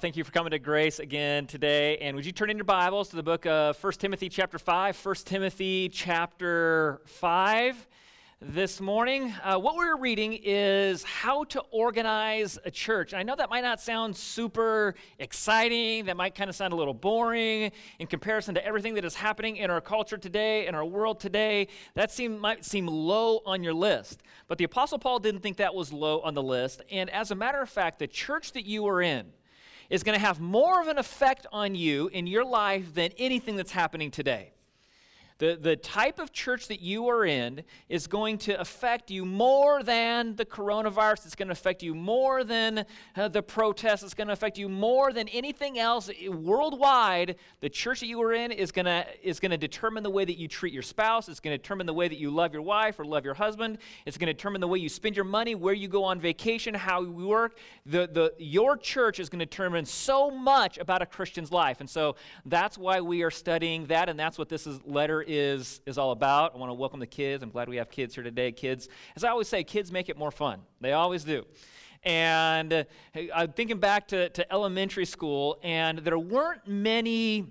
Thank you for coming to Grace again today. And would you turn in your Bibles to the book of 1 Timothy chapter 5? 1 Timothy chapter 5 this morning. Uh, what we're reading is how to organize a church. And I know that might not sound super exciting, that might kind of sound a little boring in comparison to everything that is happening in our culture today, in our world today. That seem, might seem low on your list. But the Apostle Paul didn't think that was low on the list. And as a matter of fact, the church that you are in is going to have more of an effect on you in your life than anything that's happening today. The, the type of church that you are in is going to affect you more than the coronavirus. It's going to affect you more than uh, the protests. It's going to affect you more than anything else worldwide. The church that you are in is going to is going to determine the way that you treat your spouse. It's going to determine the way that you love your wife or love your husband. It's going to determine the way you spend your money, where you go on vacation, how you work. The, the, your church is going to determine so much about a Christian's life. And so that's why we are studying that, and that's what this is, letter is, is all about. I want to welcome the kids. I'm glad we have kids here today. Kids, as I always say, kids make it more fun. They always do. And uh, I'm thinking back to, to elementary school, and there weren't many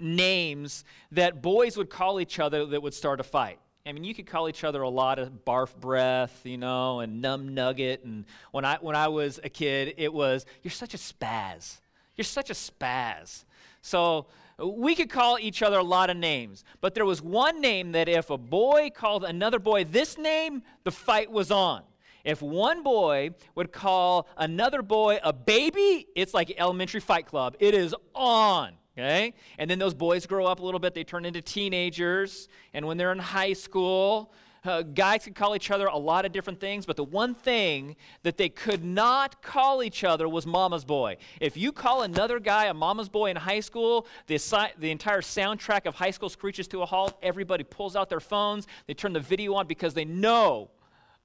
names that boys would call each other that would start a fight. I mean, you could call each other a lot of barf breath, you know, and numb nugget. And when I, when I was a kid, it was, you're such a spaz. You're such a spaz. So we could call each other a lot of names, but there was one name that if a boy called another boy this name, the fight was on. If one boy would call another boy a baby, it's like elementary fight club. It is on. Okay? And then those boys grow up a little bit, they turn into teenagers, and when they're in high school, uh, guys could call each other a lot of different things, but the one thing that they could not call each other was mama's boy. If you call another guy a mama's boy in high school, the, the entire soundtrack of high school screeches to a halt. Everybody pulls out their phones, they turn the video on because they know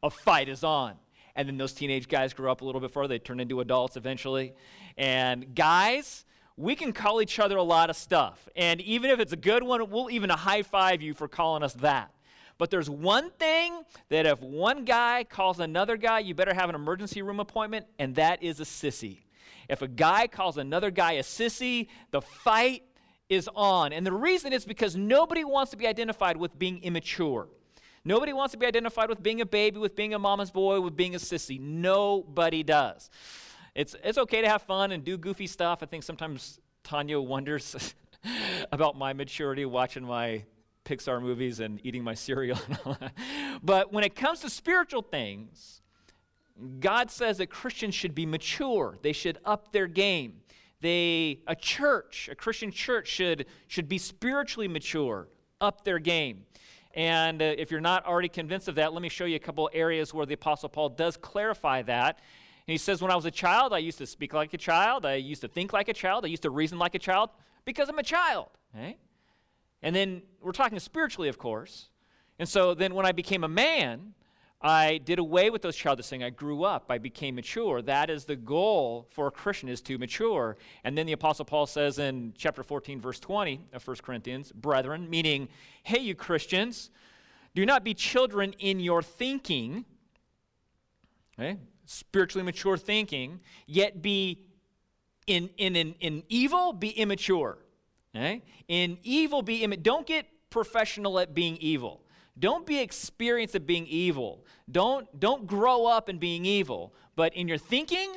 a fight is on. And then those teenage guys grow up a little bit further, they turn into adults eventually. And guys, we can call each other a lot of stuff. And even if it's a good one, we'll even high five you for calling us that. But there's one thing that if one guy calls another guy, you better have an emergency room appointment, and that is a sissy. If a guy calls another guy a sissy, the fight is on. And the reason is because nobody wants to be identified with being immature. Nobody wants to be identified with being a baby, with being a mama's boy, with being a sissy. Nobody does. It's, it's okay to have fun and do goofy stuff. I think sometimes Tanya wonders about my maturity watching my Pixar movies and eating my cereal. but when it comes to spiritual things, God says that Christians should be mature. They should up their game. They, a church, a Christian church should, should be spiritually mature, up their game. And uh, if you're not already convinced of that, let me show you a couple areas where the Apostle Paul does clarify that. And he says, When I was a child, I used to speak like a child, I used to think like a child, I used to reason like a child because I'm a child. Okay? And then we're talking spiritually, of course. And so then when I became a man, I did away with those childish things. I grew up. I became mature. That is the goal for a Christian is to mature. And then the Apostle Paul says in chapter 14, verse 20 of 1 Corinthians, brethren, meaning, hey, you Christians, do not be children in your thinking, okay? spiritually mature thinking, yet be in, in, in, in evil, be immature. Okay? In evil, be Im- don't get professional at being evil. Don't be experienced at being evil. Don't, don't grow up in being evil. But in your thinking,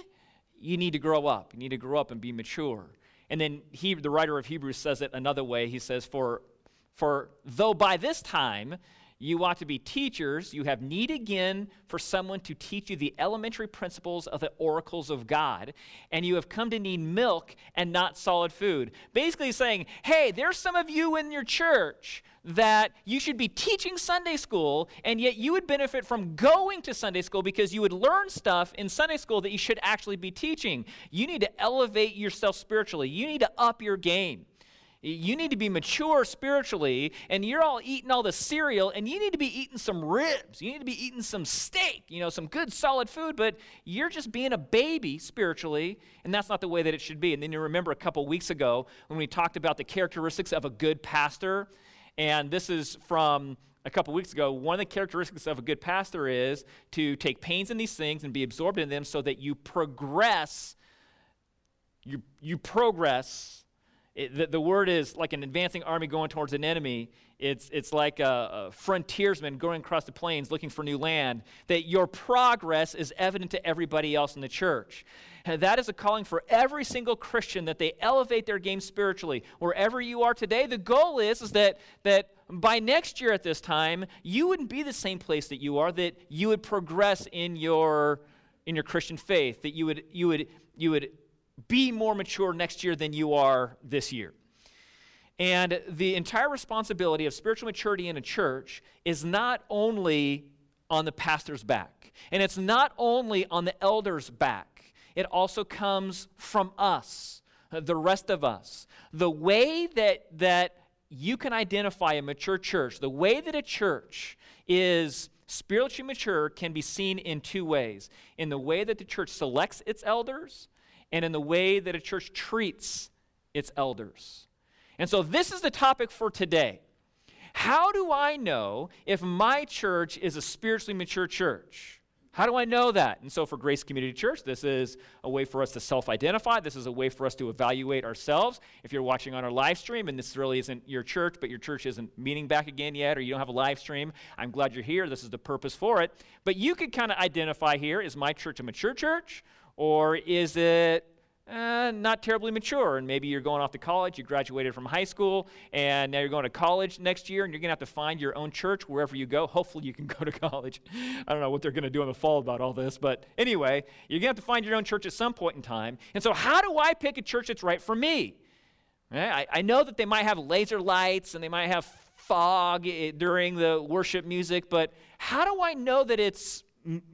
you need to grow up. You need to grow up and be mature. And then he, the writer of Hebrews says it another way. He says, For, for though by this time you ought to be teachers. You have need again for someone to teach you the elementary principles of the oracles of God. And you have come to need milk and not solid food. Basically saying, hey, there's some of you in your church that you should be teaching Sunday school, and yet you would benefit from going to Sunday school because you would learn stuff in Sunday school that you should actually be teaching. You need to elevate yourself spiritually, you need to up your game. You need to be mature spiritually, and you're all eating all the cereal, and you need to be eating some ribs. You need to be eating some steak, you know, some good solid food, but you're just being a baby spiritually, and that's not the way that it should be. And then you remember a couple weeks ago when we talked about the characteristics of a good pastor, and this is from a couple weeks ago. One of the characteristics of a good pastor is to take pains in these things and be absorbed in them so that you progress you, you progress. It, the, the word is like an advancing army going towards an enemy. It's, it's like a, a frontiersman going across the plains looking for new land. That your progress is evident to everybody else in the church. And that is a calling for every single Christian that they elevate their game spiritually. Wherever you are today, the goal is, is that, that by next year at this time, you wouldn't be the same place that you are, that you would progress in your, in your Christian faith, that you would, you, would, you would be more mature next year than you are this year. And the entire responsibility of spiritual maturity in a church is not only on the pastor's back, and it's not only on the elder's back, it also comes from us, the rest of us. The way that, that you can identify a mature church, the way that a church is spiritually mature can be seen in two ways in the way that the church selects its elders, and in the way that a church treats its elders. And so, this is the topic for today. How do I know if my church is a spiritually mature church? How do I know that? And so, for Grace Community Church, this is a way for us to self identify. This is a way for us to evaluate ourselves. If you're watching on our live stream and this really isn't your church, but your church isn't meeting back again yet, or you don't have a live stream, I'm glad you're here. This is the purpose for it. But you could kind of identify here is my church a mature church, or is it uh, not terribly mature. And maybe you're going off to college, you graduated from high school, and now you're going to college next year, and you're going to have to find your own church wherever you go. Hopefully, you can go to college. I don't know what they're going to do in the fall about all this, but anyway, you're going to have to find your own church at some point in time. And so, how do I pick a church that's right for me? Right? I, I know that they might have laser lights and they might have fog eh, during the worship music, but how do I know that it's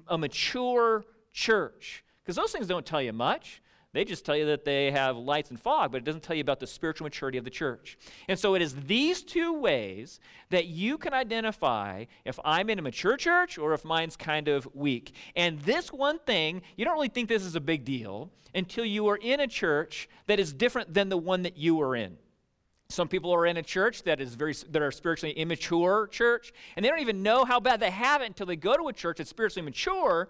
a mature church? Because those things don't tell you much. They just tell you that they have lights and fog, but it doesn't tell you about the spiritual maturity of the church. And so it is these two ways that you can identify if I'm in a mature church or if mine's kind of weak. And this one thing, you don't really think this is a big deal until you are in a church that is different than the one that you are in. Some people are in a church that is very that are spiritually immature church, and they don't even know how bad they have it until they go to a church that's spiritually mature,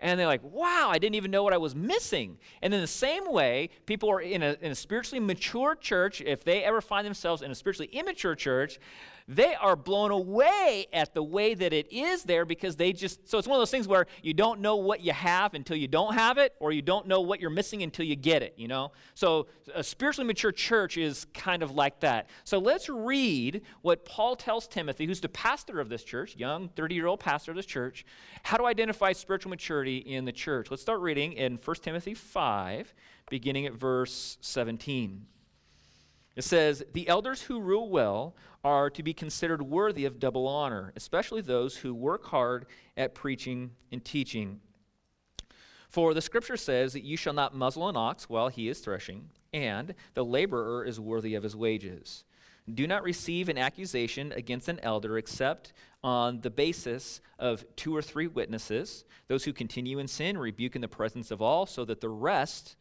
and they're like, wow, I didn't even know what I was missing. And in the same way, people are in a, in a spiritually mature church, if they ever find themselves in a spiritually immature church, they are blown away at the way that it is there because they just, so it's one of those things where you don't know what you have until you don't have it, or you don't know what you're missing until you get it, you know? So a spiritually mature church is kind of like that. So let's read what Paul tells Timothy, who's the pastor of this church, young 30 year old pastor of this church, how to identify spiritual maturity in the church. Let's start reading in 1 Timothy 5, beginning at verse 17. It says, The elders who rule well are to be considered worthy of double honor, especially those who work hard at preaching and teaching. For the scripture says that you shall not muzzle an ox while he is threshing, and the laborer is worthy of his wages. Do not receive an accusation against an elder except on the basis of two or three witnesses. Those who continue in sin rebuke in the presence of all, so that the rest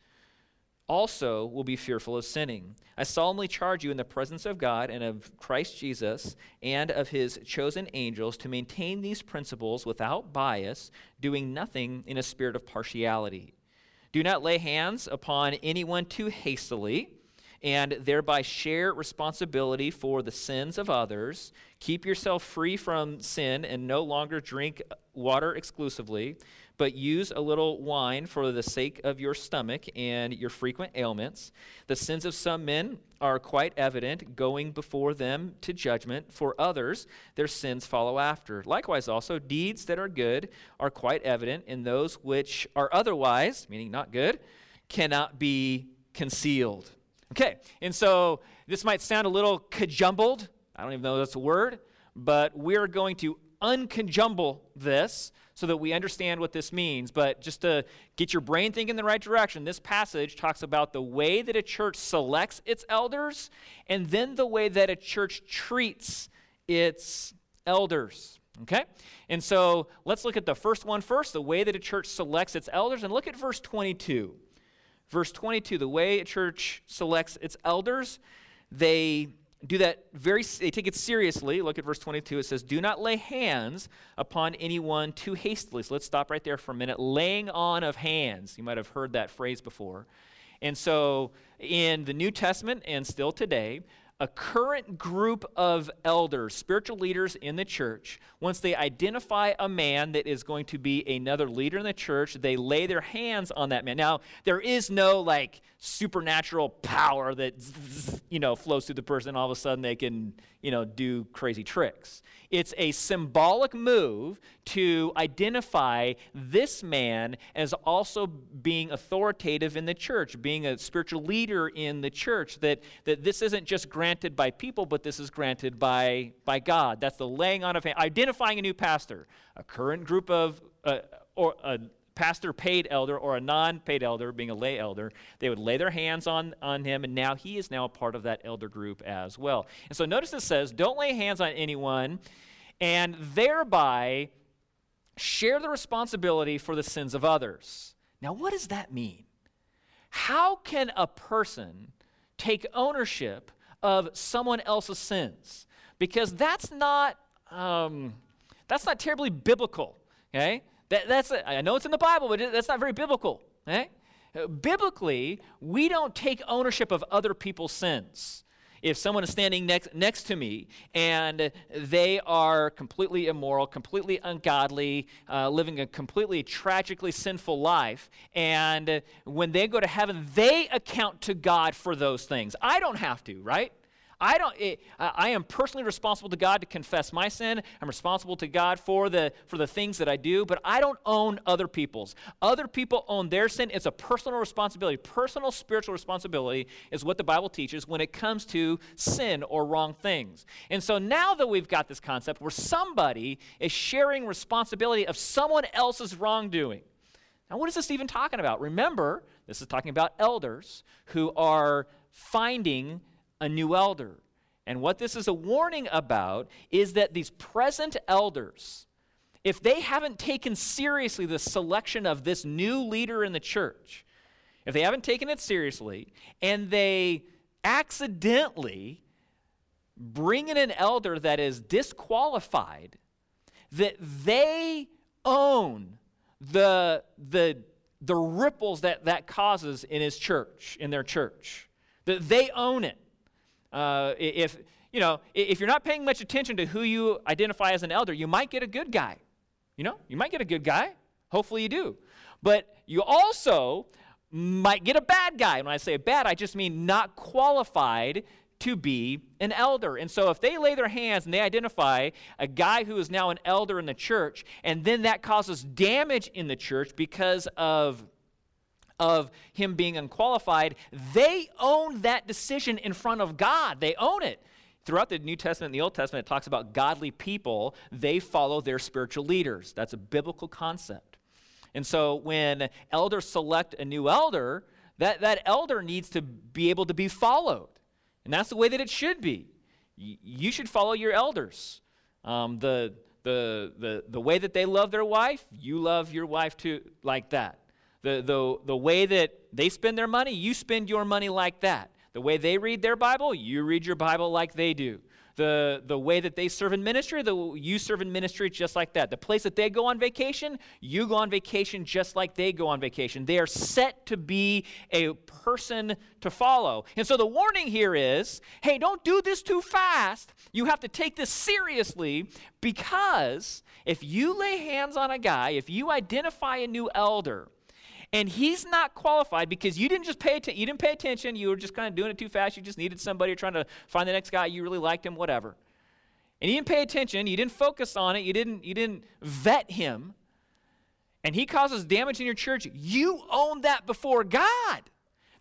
also will be fearful of sinning. I solemnly charge you in the presence of God and of Christ Jesus and of his chosen angels to maintain these principles without bias, doing nothing in a spirit of partiality. Do not lay hands upon anyone too hastily and thereby share responsibility for the sins of others. Keep yourself free from sin and no longer drink water exclusively but use a little wine for the sake of your stomach and your frequent ailments. The sins of some men are quite evident, going before them to judgment. For others, their sins follow after. Likewise, also, deeds that are good are quite evident, and those which are otherwise, meaning not good, cannot be concealed. Okay, and so this might sound a little cajumbled. I don't even know that's a word, but we're going to unconjumble this so that we understand what this means. But just to get your brain thinking in the right direction, this passage talks about the way that a church selects its elders and then the way that a church treats its elders. Okay? And so let's look at the first one first the way that a church selects its elders, and look at verse 22. Verse 22, the way a church selects its elders, they do that very they take it seriously. Look at verse 22 it says do not lay hands upon anyone too hastily. So let's stop right there for a minute. Laying on of hands. You might have heard that phrase before. And so in the New Testament and still today, a current group of elders, spiritual leaders in the church, once they identify a man that is going to be another leader in the church, they lay their hands on that man. Now, there is no like supernatural power that you know flows through the person all of a sudden they can, you know, do crazy tricks. It's a symbolic move to identify this man as also being authoritative in the church, being a spiritual leader in the church, that, that this isn't just granted by people, but this is granted by, by God. That's the laying on of hands, identifying a new pastor, a current group of, uh, or a pastor paid elder or a non-paid elder being a lay elder they would lay their hands on, on him and now he is now a part of that elder group as well and so notice it says don't lay hands on anyone and thereby share the responsibility for the sins of others. Now, what does that mean? How can a person take ownership of someone else's sins? Because that's not um, that's not terribly biblical. Okay, that, that's I know it's in the Bible, but that's not very biblical. Okay, biblically, we don't take ownership of other people's sins if someone is standing next, next to me and they are completely immoral, completely ungodly, uh, living a completely tragically sinful life, and when they go to heaven, they account to God for those things. I don't have to, right? I don't. It, I am personally responsible to God to confess my sin. I'm responsible to God for the for the things that I do, but I don't own other people's. Other people own their sin. It's a personal responsibility. Personal spiritual responsibility is what the Bible teaches when it comes to sin or wrong things. And so now that we've got this concept where somebody is sharing responsibility of someone else's wrongdoing. Now, what is this even talking about? Remember, this is talking about elders who are finding a new elder. And what this is a warning about is that these present elders, if they haven't taken seriously the selection of this new leader in the church, if they haven't taken it seriously and they accidentally bring in an elder that is disqualified, that they own the, the, the ripples that that causes in his church, in their church, that they own it. Uh, if, you know, if you're not paying much attention to who you identify as an elder, you might get a good guy. You know, you might get a good guy. Hopefully you do. But you also might get a bad guy. When I say bad, I just mean not qualified to be an elder. And so if they lay their hands and they identify a guy who is now an elder in the church, and then that causes damage in the church because of of him being unqualified, they own that decision in front of God. They own it. Throughout the New Testament and the Old Testament, it talks about godly people. They follow their spiritual leaders. That's a biblical concept. And so when elders select a new elder, that, that elder needs to be able to be followed. And that's the way that it should be. you should follow your elders. Um, the, the, the, the way that they love their wife, you love your wife too, like that. The, the, the way that they spend their money, you spend your money like that. The way they read their Bible, you read your Bible like they do. The, the way that they serve in ministry, the, you serve in ministry just like that. The place that they go on vacation, you go on vacation just like they go on vacation. They are set to be a person to follow. And so the warning here is hey, don't do this too fast. You have to take this seriously because if you lay hands on a guy, if you identify a new elder, and he's not qualified because you didn't just pay attention. You didn't pay attention. You were just kind of doing it too fast. You just needed somebody. You're trying to find the next guy. You really liked him, whatever. And you didn't pay attention. You didn't focus on it. You didn't. You didn't vet him. And he causes damage in your church. You own that before God.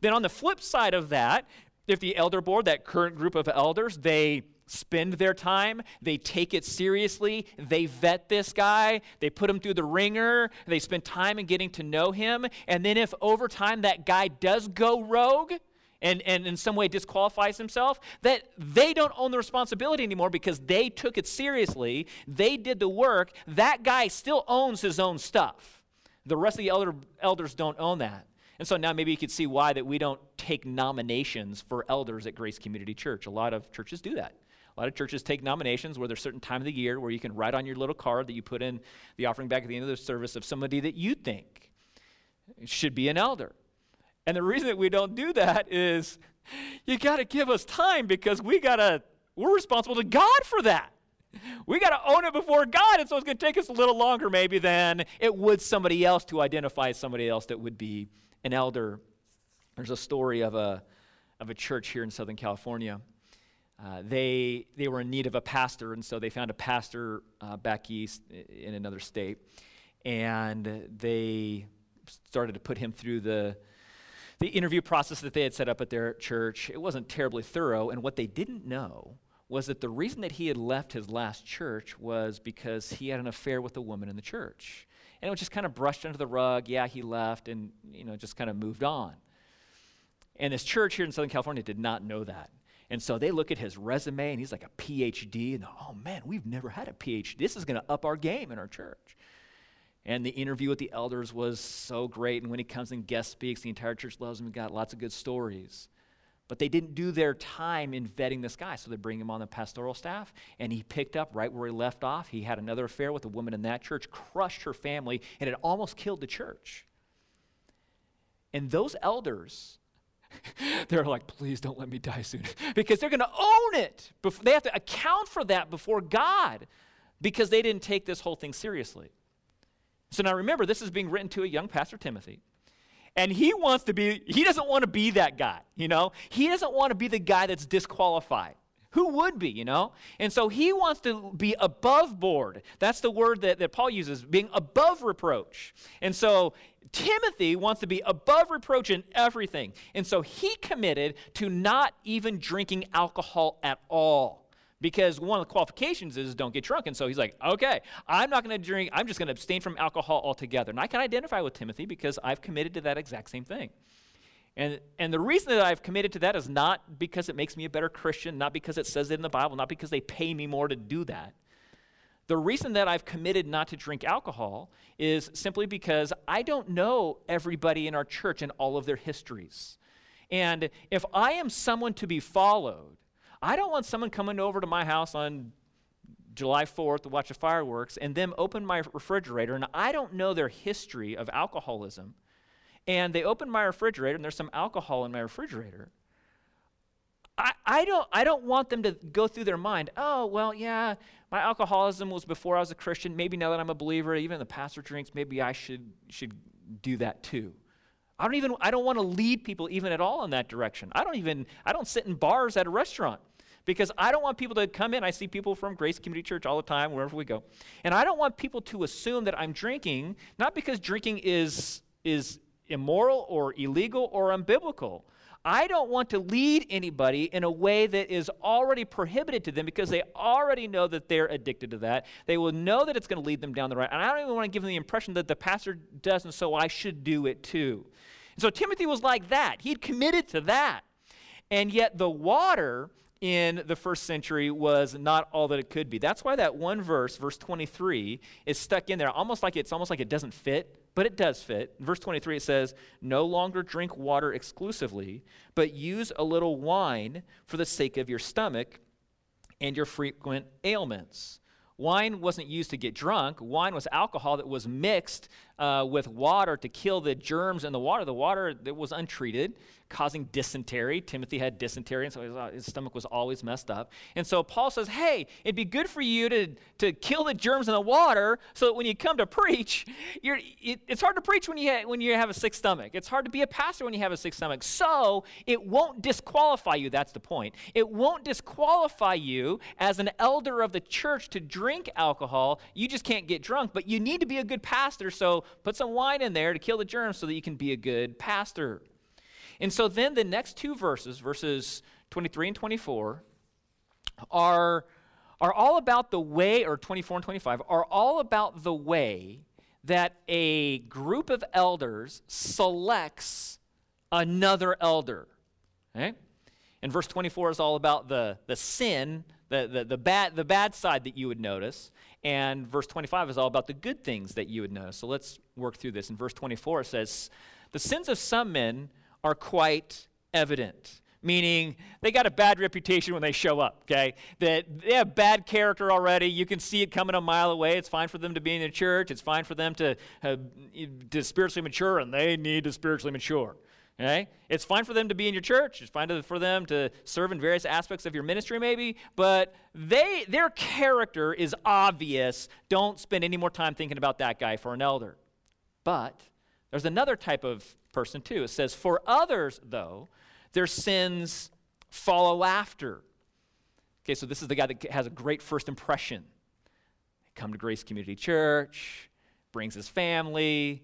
Then on the flip side of that, if the elder board, that current group of elders, they spend their time, they take it seriously, they vet this guy, they put him through the wringer, they spend time in getting to know him, and then if over time that guy does go rogue, and, and in some way disqualifies himself, that they don't own the responsibility anymore because they took it seriously. They did the work. That guy still owns his own stuff. The rest of the elder, elders don't own that. And so now maybe you could see why that we don't take nominations for elders at Grace Community Church. A lot of churches do that. A lot of churches take nominations where there's a certain time of the year where you can write on your little card that you put in the offering bag at the end of the service of somebody that you think should be an elder. And the reason that we don't do that is you got to give us time because we got to, we're responsible to God for that. We got to own it before God, and so it's going to take us a little longer, maybe, than it would somebody else to identify somebody else that would be an elder. There's a story of a, of a church here in Southern California. Uh, they, they were in need of a pastor, and so they found a pastor uh, back east in another state. And they started to put him through the, the interview process that they had set up at their church. It wasn't terribly thorough, and what they didn't know was that the reason that he had left his last church was because he had an affair with a woman in the church. And it was just kind of brushed under the rug. Yeah, he left and, you know, just kind of moved on. And this church here in Southern California did not know that. And so they look at his resume and he's like a PhD. And oh man, we've never had a PhD. This is going to up our game in our church. And the interview with the elders was so great. And when he comes and guest speaks, the entire church loves him. He got lots of good stories. But they didn't do their time in vetting this guy, so they bring him on the pastoral staff, and he picked up right where he left off. He had another affair with a woman in that church, crushed her family, and it almost killed the church. And those elders, they're like, please don't let me die soon, because they're going to own it. They have to account for that before God, because they didn't take this whole thing seriously. So now remember, this is being written to a young pastor, Timothy. And he wants to be, he doesn't want to be that guy, you know? He doesn't want to be the guy that's disqualified. Who would be, you know? And so he wants to be above board. That's the word that, that Paul uses, being above reproach. And so Timothy wants to be above reproach in everything. And so he committed to not even drinking alcohol at all because one of the qualifications is don't get drunk. And so he's like, okay, I'm not going to drink, I'm just going to abstain from alcohol altogether. And I can identify with Timothy because I've committed to that exact same thing. And, and the reason that I've committed to that is not because it makes me a better Christian, not because it says it in the Bible, not because they pay me more to do that. The reason that I've committed not to drink alcohol is simply because I don't know everybody in our church and all of their histories. And if I am someone to be followed, I don't want someone coming over to my house on July 4th to watch the fireworks and them open my refrigerator and I don't know their history of alcoholism. And they open my refrigerator and there's some alcohol in my refrigerator. I, I, don't, I don't want them to go through their mind, oh, well, yeah, my alcoholism was before I was a Christian. Maybe now that I'm a believer, even the pastor drinks, maybe I should, should do that too. I don't even I don't want to lead people even at all in that direction. I don't even I don't sit in bars at a restaurant because I don't want people to come in. I see people from Grace Community Church all the time, wherever we go. And I don't want people to assume that I'm drinking, not because drinking is, is immoral or illegal or unbiblical. I don't want to lead anybody in a way that is already prohibited to them because they already know that they're addicted to that. They will know that it's going to lead them down the right. And I don't even want to give them the impression that the pastor doesn't, so I should do it too. And so Timothy was like that. He'd committed to that. And yet the water in the first century was not all that it could be. That's why that one verse, verse 23, is stuck in there, almost like it's almost like it doesn't fit, but it does fit. verse 23 it says, "No longer drink water exclusively, but use a little wine for the sake of your stomach and your frequent ailments." Wine wasn't used to get drunk. Wine was alcohol that was mixed uh, with water to kill the germs in the water. The water that was untreated causing dysentery. Timothy had dysentery, and so his, uh, his, stomach was always messed up. And so Paul says, hey, it'd be good for you to, to kill the germs in the water so that when you come to preach, you're, it, it's hard to preach when you, ha- when you have a sick stomach. It's hard to be a pastor when you have a sick stomach. So it won't disqualify you. That's the point. It won't disqualify you as an elder of the church to drink alcohol. You just can't get drunk, but you need to be a good pastor. So put some wine in there to kill the germs so that you can be a good pastor. And so then the next two verses, verses 23 and 24, are, are all about the way, or 24 and 25, are all about the way that a group of elders selects another elder. Okay? And verse 24 is all about the, the sin, the, the, the, bad, the bad side that you would notice. And verse 25 is all about the good things that you would notice. So let's work through this. In verse 24, it says, The sins of some men are quite evident meaning they got a bad reputation when they show up, okay? That they have bad character already. You can see it coming a mile away. It's fine for them to be in the church. It's fine for them to, uh, to spiritually mature, and they need to spiritually mature. Okay? It's fine for them to be in your church. It's fine to, for them to serve in various aspects of your ministry, maybe. But they, their character is obvious. Don't spend any more time thinking about that guy for an elder. But there's another type of person, too. It says, For others, though, their sins follow after. Okay, so this is the guy that has a great first impression. Come to Grace Community Church, brings his family,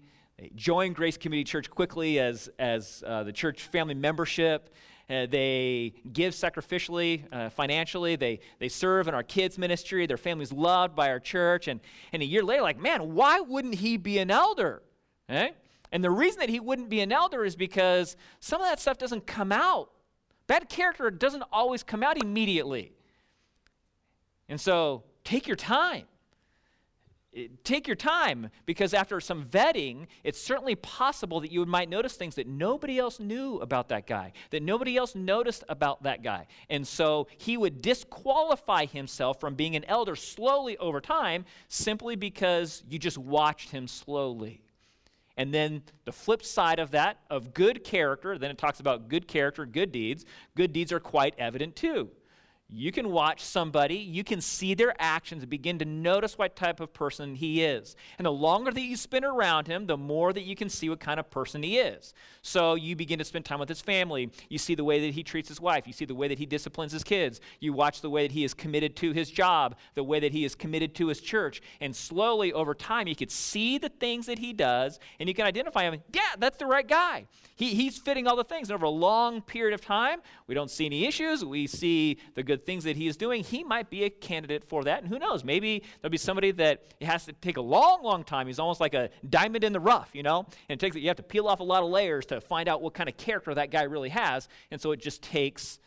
join Grace Community Church quickly as, as uh, the church family membership. Uh, they give sacrificially, uh, financially. They, they serve in our kids' ministry. Their family's loved by our church. And, and a year later, like, man, why wouldn't he be an elder? Eh? And the reason that he wouldn't be an elder is because some of that stuff doesn't come out. Bad character doesn't always come out immediately. And so take your time take your time because after some vetting, it's certainly possible that you might notice things that nobody else knew about that guy, that nobody else noticed about that guy. And so he would disqualify himself from being an elder slowly over time simply because you just watched him slowly. And then the flip side of that, of good character, then it talks about good character, good deeds. Good deeds are quite evident too. You can watch somebody, you can see their actions, and begin to notice what type of person he is. And the longer that you spend around him, the more that you can see what kind of person he is. So you begin to spend time with his family. You see the way that he treats his wife. You see the way that he disciplines his kids. You watch the way that he is committed to his job, the way that he is committed to his church. And slowly over time, you could see the things that he does, and you can identify him. Yeah, that's the right guy. He, he's fitting all the things. And over a long period of time, we don't see any issues. We see the good things that he is doing, he might be a candidate for that. And who knows? Maybe there'll be somebody that it has to take a long, long time. He's almost like a diamond in the rough, you know? And it takes you have to peel off a lot of layers to find out what kind of character that guy really has. And so it just takes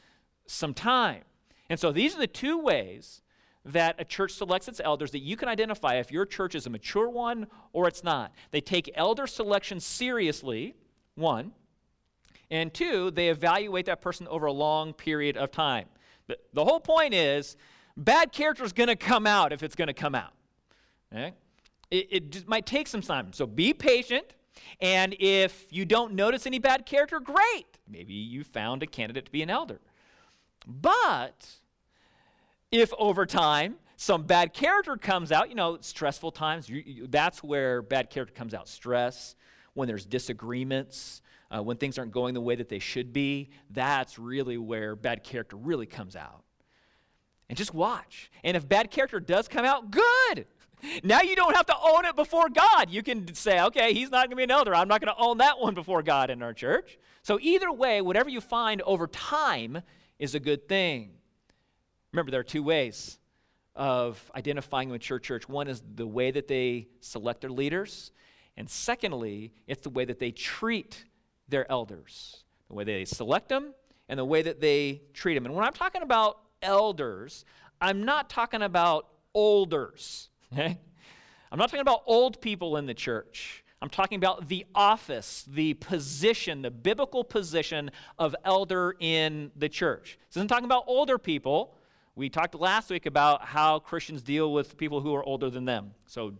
some time. And so these are the two ways that a church selects its elders that you can identify if your church is a mature one or it's not. They take elder selection seriously, one. And two, they evaluate that person over a long period of time. The, whole point is bad character is going to come out if it's going to come out. Okay? It, it just might take some time. So be patient. And if you don't notice any bad character, great. Maybe you found a candidate to be an elder. But if over time some bad character comes out, you know, stressful times, you, you, that's where bad character comes out. Stress, when there's disagreements, uh, when things aren't going the way that they should be, that's really where bad character really comes out. And just watch. And if bad character does come out, good. Now you don't have to own it before God. You can say, okay, he's not going to be an elder. I'm not going to own that one before God in our church. So, either way, whatever you find over time is a good thing. Remember, there are two ways of identifying a mature church. One is the way that they select their leaders, and secondly, it's the way that they treat their elders, the way they select them, and the way that they treat them. And when I'm talking about elders, I'm not talking about olders, okay? I'm not talking about old people in the church. I'm talking about the office, the position, the biblical position of elder in the church. This isn't talking about older people. We talked last week about how Christians deal with people who are older than them. So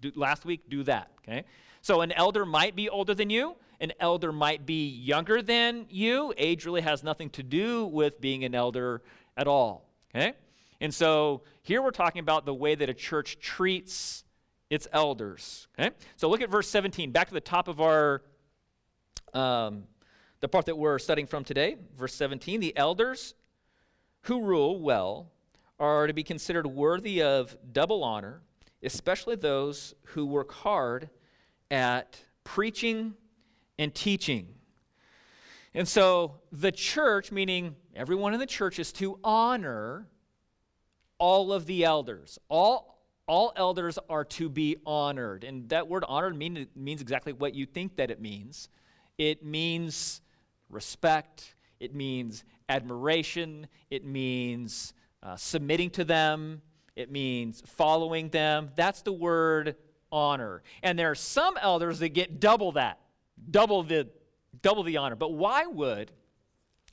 do, last week, do that, okay? So an elder might be older than you, an elder might be younger than you. Age really has nothing to do with being an elder at all. Okay? And so here we're talking about the way that a church treats its elders. Okay? So look at verse 17. Back to the top of our um, the part that we're studying from today, verse 17. The elders who rule well are to be considered worthy of double honor, especially those who work hard at preaching and teaching. And so the church, meaning everyone in the church, is to honor all of the elders. All, all elders are to be honored. And that word honored mean, means exactly what you think that it means it means respect, it means admiration, it means uh, submitting to them, it means following them. That's the word honor. And there are some elders that get double that double the double the honor. But why would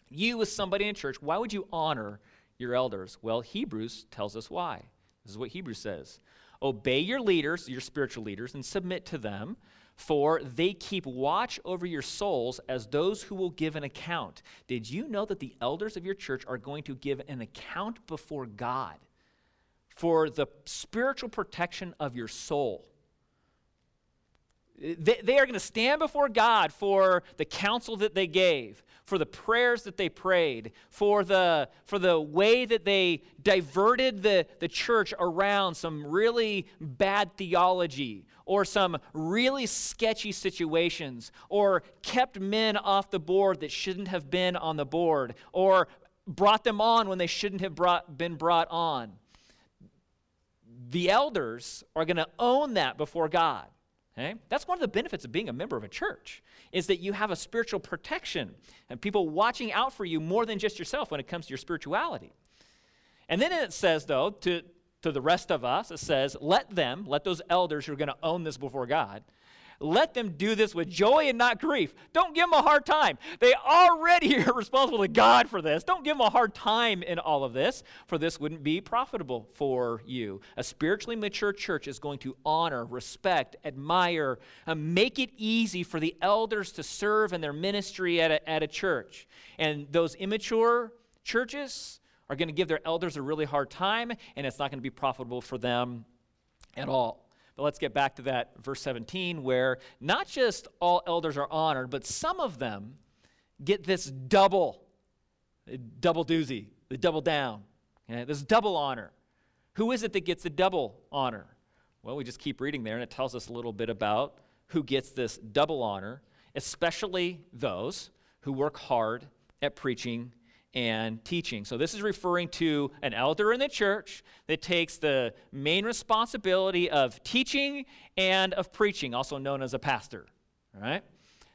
you, as somebody in church, why would you honor your elders? Well, Hebrews tells us why. This is what Hebrews says Obey your leaders, your spiritual leaders, and submit to them, for they keep watch over your souls as those who will give an account. Did you know that the elders of your church are going to give an account before God for the spiritual protection of your soul? They, they are going to stand before God for the counsel that they gave, for the prayers that they prayed, for the, for the way that they diverted the, the church around some really bad theology or some really sketchy situations or kept men off the board that shouldn't have been on the board or brought them on when they shouldn't have brought, been brought on. The elders are going to own that before God. Okay? That's one of the benefits of being a member of a church is that you have a spiritual protection and people watching out for you more than just yourself when it comes to your spirituality. And then it says, though, to, to the rest of us, it says, let them, let those elders who are going to own this before God, let them do this with joy and not grief. Don't give them a hard time. They already are responsible to God for this. Don't give them a hard time in all of this, for this wouldn't be profitable for you. A spiritually mature church is going to honor, respect, admire, and make it easy for the elders to serve in their ministry at a, at a church. And those immature churches are going to give their elders a really hard time, and it's not going to be profitable for them at all. Let's get back to that verse 17, where not just all elders are honored, but some of them get this double, double doozy, the double down, okay? this double honor. Who is it that gets the double honor? Well, we just keep reading there, and it tells us a little bit about who gets this double honor, especially those who work hard at preaching and teaching. So, this is referring to an elder in the church that takes the main responsibility of teaching and of preaching, also known as a pastor. All right?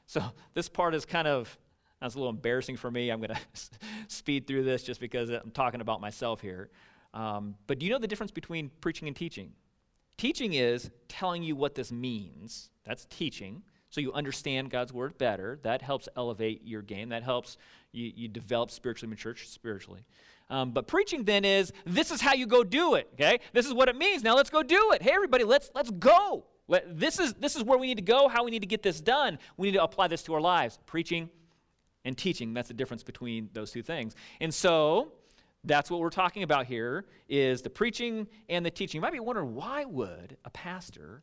So, this part is kind of that's a little embarrassing for me. I'm going to speed through this just because I'm talking about myself here. Um, but do you know the difference between preaching and teaching? Teaching is telling you what this means. That's teaching. So you understand God's word better. That helps elevate your game. That helps you, you develop spiritually mature spiritually. Um, but preaching then is this is how you go do it. Okay, this is what it means. Now let's go do it. Hey everybody, let's let's go. Let, this is this is where we need to go. How we need to get this done. We need to apply this to our lives. Preaching and teaching. That's the difference between those two things. And so that's what we're talking about here is the preaching and the teaching. You might be wondering why would a pastor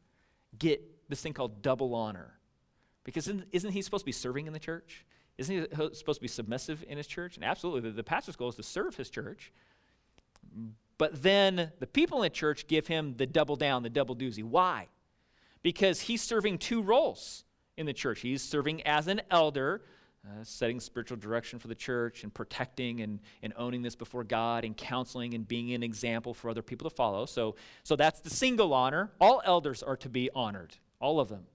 get this thing called double honor? Because isn't, isn't he supposed to be serving in the church? Isn't he supposed to be submissive in his church? And absolutely, the, the pastor's goal is to serve his church. But then the people in the church give him the double down, the double doozy. Why? Because he's serving two roles in the church. He's serving as an elder, uh, setting spiritual direction for the church and protecting and, and owning this before God and counseling and being an example for other people to follow. So, so that's the single honor. All elders are to be honored, all of them.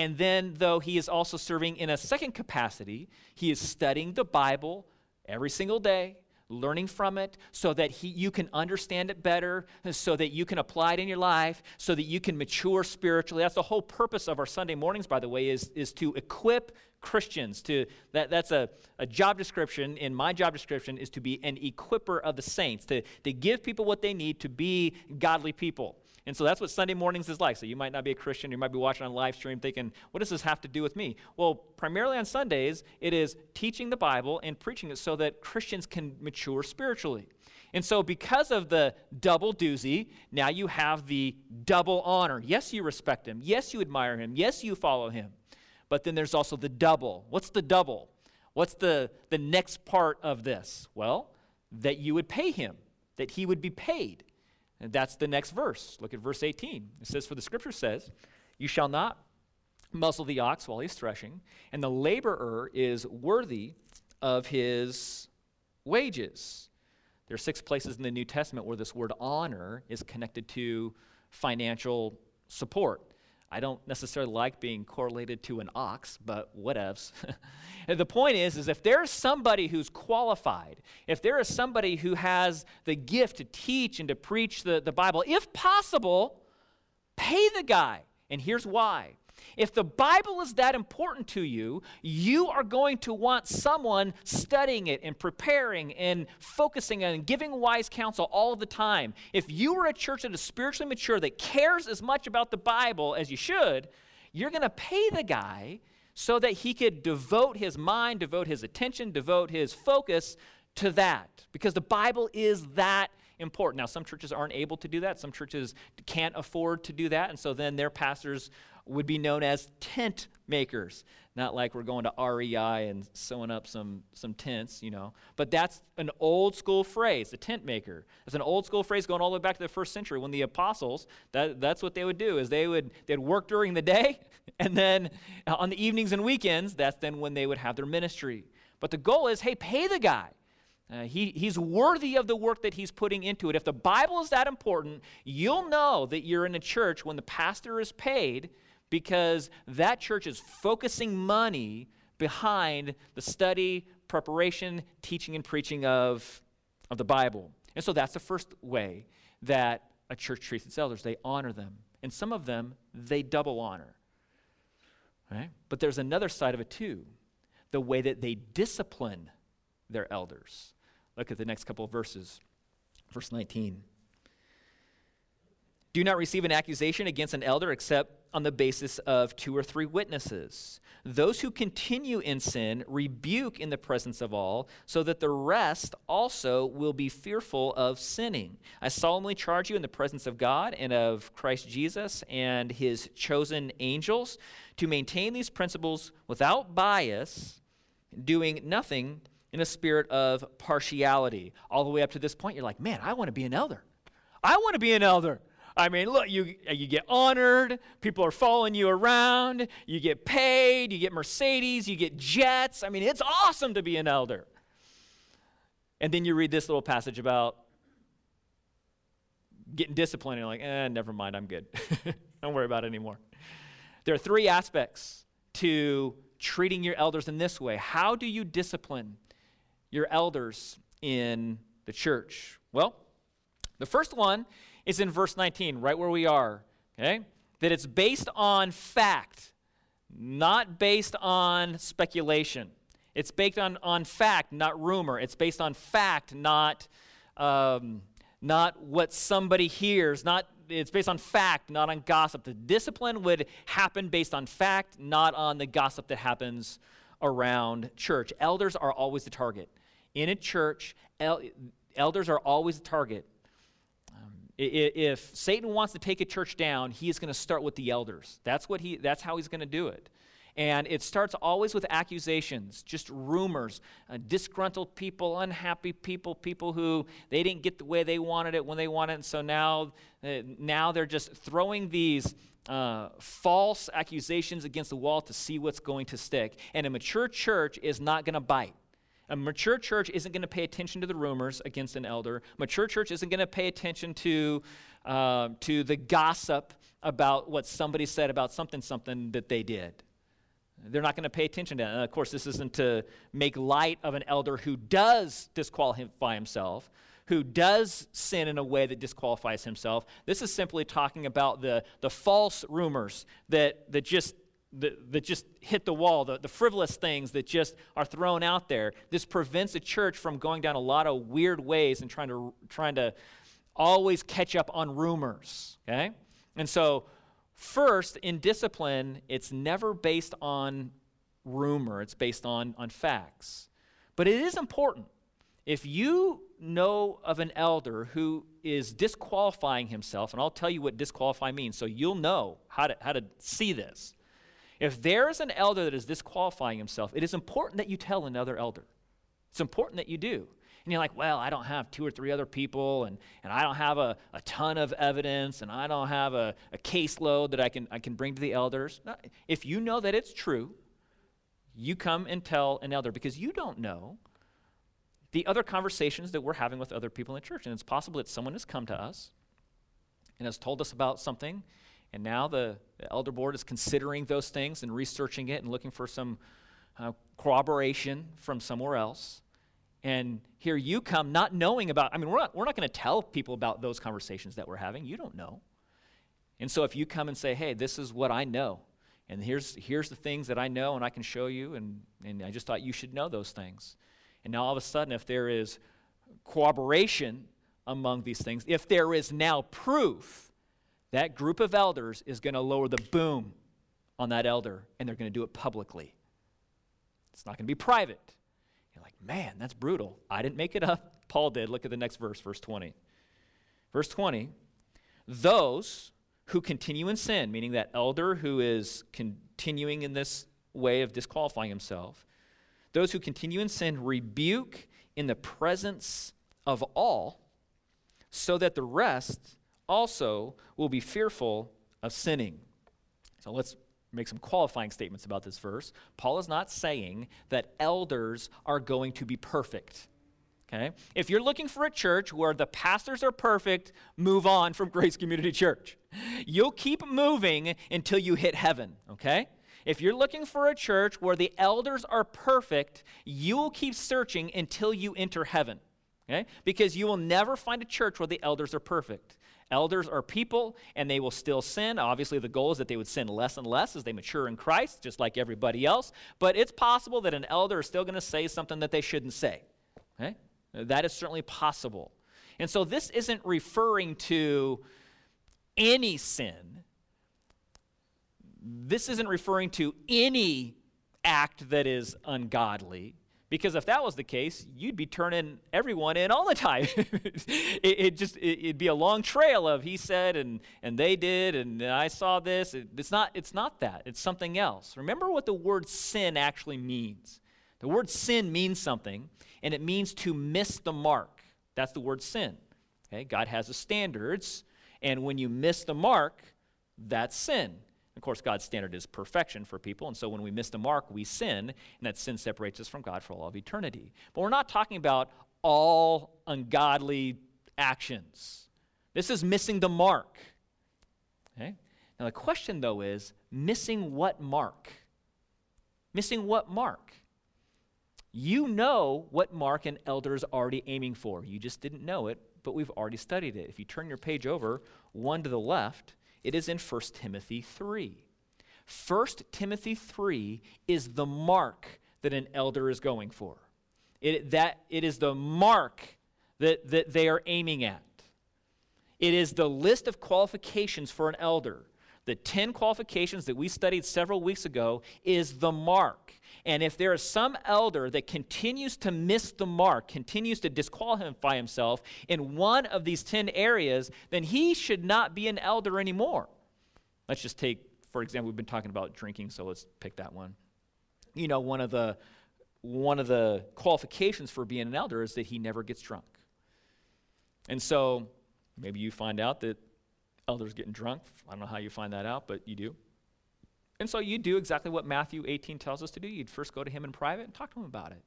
And then, though he is also serving in a second capacity, he is studying the Bible every single day, learning from it so that he, you can understand it better, so that you can apply it in your life, so that you can mature spiritually. That's the whole purpose of our Sunday mornings, by the way, is, is to equip Christians. To, that, that's a, a job description. In my job description is to be an equiper of the saints, to, to give people what they need to be godly people. And so that's what Sunday mornings is like. So you might not be a Christian, you might be watching on live stream thinking, what does this have to do with me? Well, primarily on Sundays, it is teaching the Bible and preaching it so that Christians can mature spiritually. And so, because of the double doozy, now you have the double honor. Yes, you respect him. Yes, you admire him. Yes, you follow him. But then there's also the double. What's the double? What's the, the next part of this? Well, that you would pay him, that he would be paid. And that's the next verse. Look at verse 18. It says, For the scripture says, You shall not muzzle the ox while he's threshing, and the laborer is worthy of his wages. There are six places in the New Testament where this word honor is connected to financial support. I don't necessarily like being correlated to an ox, but whatevs. the point is, is if there's somebody who's qualified, if there is somebody who has the gift to teach and to preach the, the Bible, if possible, pay the guy. And here's why. If the Bible is that important to you, you are going to want someone studying it and preparing and focusing and giving wise counsel all the time. If you are a church that is spiritually mature, that cares as much about the Bible as you should, you're going to pay the guy so that he could devote his mind, devote his attention, devote his focus to that. Because the Bible is that important. Now, some churches aren't able to do that, some churches can't afford to do that, and so then their pastors would be known as tent makers. Not like we're going to REI and sewing up some, some tents, you know. But that's an old school phrase, a tent maker. It's an old school phrase going all the way back to the first century when the apostles, that, that's what they would do, is they would they'd work during the day, and then on the evenings and weekends, that's then when they would have their ministry. But the goal is, hey, pay the guy. Uh, he, he's worthy of the work that he's putting into it. If the Bible is that important, you'll know that you're in a church when the pastor is paid because that church is focusing money behind the study, preparation, teaching, and preaching of, of the Bible. And so that's the first way that a church treats its elders. They honor them. And some of them, they double honor. Right? But there's another side of it too the way that they discipline their elders. Look at the next couple of verses. Verse 19. Do not receive an accusation against an elder except on the basis of two or three witnesses. Those who continue in sin rebuke in the presence of all, so that the rest also will be fearful of sinning. I solemnly charge you in the presence of God and of Christ Jesus and his chosen angels to maintain these principles without bias, doing nothing in a spirit of partiality. All the way up to this point, you're like, man, I want to be an elder. I want to be an elder. I mean, look, you, you get honored, people are following you around, you get paid, you get Mercedes, you get jets. I mean, it's awesome to be an elder. And then you read this little passage about getting disciplined, and you're like, eh, never mind, I'm good. Don't worry about it anymore. There are three aspects to treating your elders in this way. How do you discipline your elders in the church? Well, the first one is in verse 19, right where we are, okay? That it's based on fact, not based on speculation. It's based on, on fact, not rumor. It's based on fact, not, um, not what somebody hears. Not, it's based on fact, not on gossip. The discipline would happen based on fact, not on the gossip that happens around church. Elders are always the target. In a church, el- elders are always the target. If Satan wants to take a church down, he is going to start with the elders. That's, what he, that's how he's going to do it. And it starts always with accusations, just rumors, uh, disgruntled people, unhappy people, people who they didn't get the way they wanted it when they wanted it. And so now, uh, now they're just throwing these uh, false accusations against the wall to see what's going to stick. And a mature church is not going to bite. A mature church isn't going to pay attention to the rumors against an elder. Mature church isn't going to pay attention to, uh, to the gossip about what somebody said about something, something that they did. They're not going to pay attention to that. And of course, this isn't to make light of an elder who does disqualify himself, who does sin in a way that disqualifies himself. This is simply talking about the, the false rumors that, that just that, that just hit the wall, the, the frivolous things that just are thrown out there. This prevents a church from going down a lot of weird ways and trying to, trying to always catch up on rumors. Okay? And so, first, in discipline, it's never based on rumor, it's based on, on facts. But it is important. If you know of an elder who is disqualifying himself, and I'll tell you what disqualify means, so you'll know how to, how to see this. If there is an elder that is disqualifying himself, it is important that you tell another elder. It's important that you do. And you're like, well, I don't have two or three other people, and, and I don't have a, a ton of evidence, and I don't have a, a caseload that I can, I can bring to the elders. If you know that it's true, you come and tell an elder because you don't know the other conversations that we're having with other people in the church. And it's possible that someone has come to us and has told us about something and now the, elder board is considering those things and researching it and looking for some uh, corroboration from somewhere else. And here you come not knowing about, I mean, we're not, we're not going to tell people about those conversations that we're having. You don't know. And so if you come and say, hey, this is what I know, and here's, here's the things that I know and I can show you, and, and I just thought you should know those things. And now all of a sudden, if there is corroboration among these things, if there is now proof that group of elders is going to lower the boom on that elder, and they're going to do it publicly. It's not going to be private. You're like, man, that's brutal. I didn't make it up. Paul did. Look at the next verse, verse 20. Verse 20 those who continue in sin, meaning that elder who is continuing in this way of disqualifying himself, those who continue in sin rebuke in the presence of all, so that the rest also will be fearful of sinning. So let's make some qualifying statements about this verse. Paul is not saying that elders are going to be perfect. Okay? If you're looking for a church where the pastors are perfect, move on from Grace Community Church. You'll keep moving until you hit heaven, okay? If you're looking for a church where the elders are perfect, you will keep searching until you enter heaven. Okay? Because you will never find a church where the elders are perfect. Elders are people and they will still sin. Obviously, the goal is that they would sin less and less as they mature in Christ, just like everybody else. But it's possible that an elder is still going to say something that they shouldn't say. Okay? That is certainly possible. And so this isn't referring to any sin. This isn't referring to any act that is ungodly. Because if that was the case, you'd be turning everyone in all the time. it, it, just it, would be a long trail of he said and and they did and I saw this. It, it's not it's not that. It's something else. Remember what the word sin actually means. The word sin means something, and it means to miss the mark. That's the word sin. Okay? God has a standards, and when you miss the mark, that's sin. Of course, God's standard is perfection for people, and so when we miss the mark, we sin, and that sin separates us from God for all of eternity. But we're not talking about all ungodly actions. This is missing the mark. Okay? Now, the question, though, is missing what mark? Missing what mark? You know what mark an elder is already aiming for. You just didn't know it, but we've already studied it. If you turn your page over, one to the left, it is in 1 Timothy 3. 1 Timothy 3 is the mark that an elder is going for. It, that, it is the mark that, that they are aiming at. It is the list of qualifications for an elder. The 10 qualifications that we studied several weeks ago is the mark. And if there is some elder that continues to miss the mark, continues to disqualify himself in one of these 10 areas, then he should not be an elder anymore. Let's just take, for example, we've been talking about drinking, so let's pick that one. You know, one of the one of the qualifications for being an elder is that he never gets drunk. And so maybe you find out that elders getting drunk. I don't know how you find that out, but you do. And so you do exactly what Matthew 18 tells us to do. You'd first go to him in private and talk to him about it.